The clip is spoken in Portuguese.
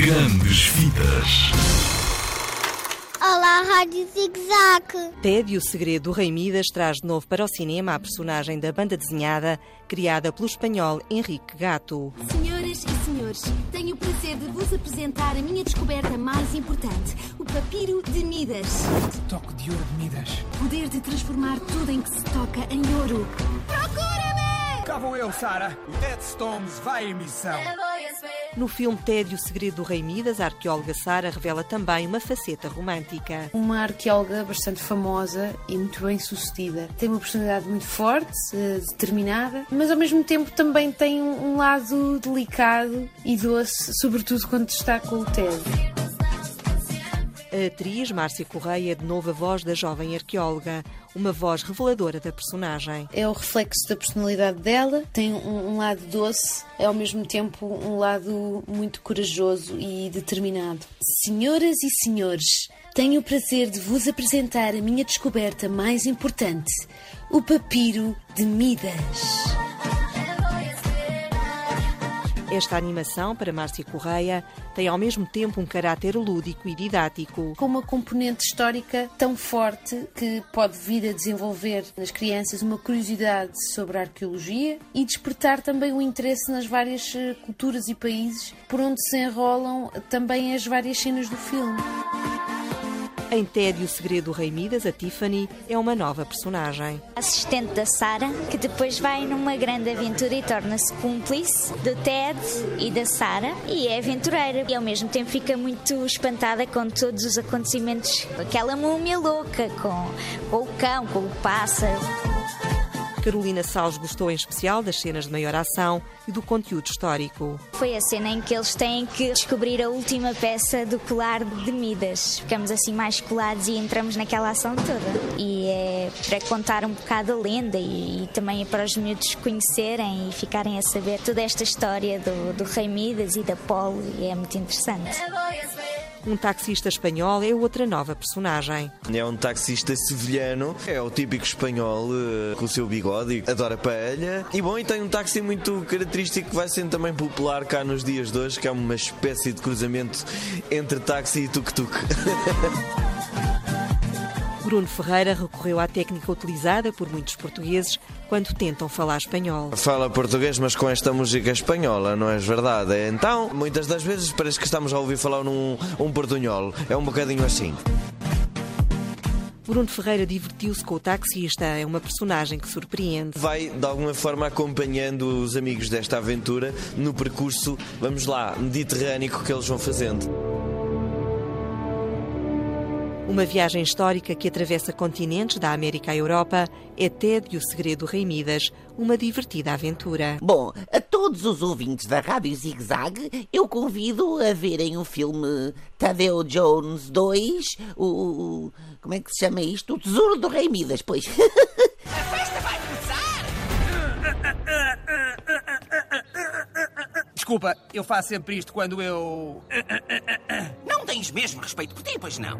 Grandes Vidas. Olá, Rádio Zig Zag. Ted e o Segredo do Rei Midas traz de novo para o cinema a personagem da banda desenhada criada pelo espanhol Henrique Gato. Senhoras e senhores, tenho o prazer de vos apresentar a minha descoberta mais importante, o papiro de Midas. Toque de ouro de Midas. Poder de transformar tudo em que se toca em ouro. Procura-me! Vou eu, Sara. O Ted Stones vai em missão. No filme Ted e o Segredo do Rei Midas, a arqueóloga Sara revela também uma faceta romântica. Uma arqueóloga bastante famosa e muito bem sucedida. Tem uma personalidade muito forte, eh, determinada, mas ao mesmo tempo também tem um lado delicado e doce, sobretudo quando está com o Ted. A atriz Márcia Correia é de novo a voz da jovem arqueóloga, uma voz reveladora da personagem. É o reflexo da personalidade dela, tem um, um lado doce, é ao mesmo tempo um lado muito corajoso e determinado. Senhoras e senhores, tenho o prazer de vos apresentar a minha descoberta mais importante, o papiro de Midas. Esta animação, para Márcia Correia, tem ao mesmo tempo um caráter lúdico e didático. Com uma componente histórica tão forte que pode vir a desenvolver nas crianças uma curiosidade sobre a arqueologia e despertar também o interesse nas várias eh, culturas e países por onde se enrolam também as várias cenas do filme. Em Ted e o Segredo do Rei Midas, a Tiffany é uma nova personagem. assistente da Sara, que depois vai numa grande aventura e torna-se cúmplice do Ted e da Sara e é aventureira e ao mesmo tempo fica muito espantada com todos os acontecimentos, aquela múmia louca com, com o cão, com o pássaro. Carolina Salles gostou em especial das cenas de maior ação e do conteúdo histórico. Foi a cena em que eles têm que descobrir a última peça do colar de Midas. Ficamos assim mais colados e entramos naquela ação toda. E é para contar um bocado a lenda e, e também é para os miúdos conhecerem e ficarem a saber toda esta história do, do Rei Midas e da Polo e é muito interessante. Um taxista espanhol é outra nova personagem. É um taxista sevilhano, é o típico espanhol eh, com o seu bigode, adora paella. E bom, e tem um táxi muito característico que vai sendo também popular cá nos dias de hoje, que é uma espécie de cruzamento entre táxi e tuk-tuk. Bruno Ferreira recorreu à técnica utilizada por muitos portugueses quando tentam falar espanhol. Fala português, mas com esta música espanhola, não é verdade? Então, muitas das vezes parece que estamos a ouvir falar num um portunhol. É um bocadinho assim. Bruno Ferreira divertiu-se com o taxista, é uma personagem que surpreende. Vai, de alguma forma, acompanhando os amigos desta aventura no percurso, vamos lá, mediterrâneo que eles vão fazendo. Uma viagem histórica que atravessa continentes da América à Europa é Ted e o Segredo do Rei Midas, uma divertida aventura. Bom, a todos os ouvintes da Rádio Zig Zag, eu convido a verem o filme Tadeu Jones 2, o, o- Como é que se chama isto? O Tesouro do Rei Midas, pois. Desculpa, eu faço sempre isto quando eu. Não tens mesmo respeito por ti, pois não?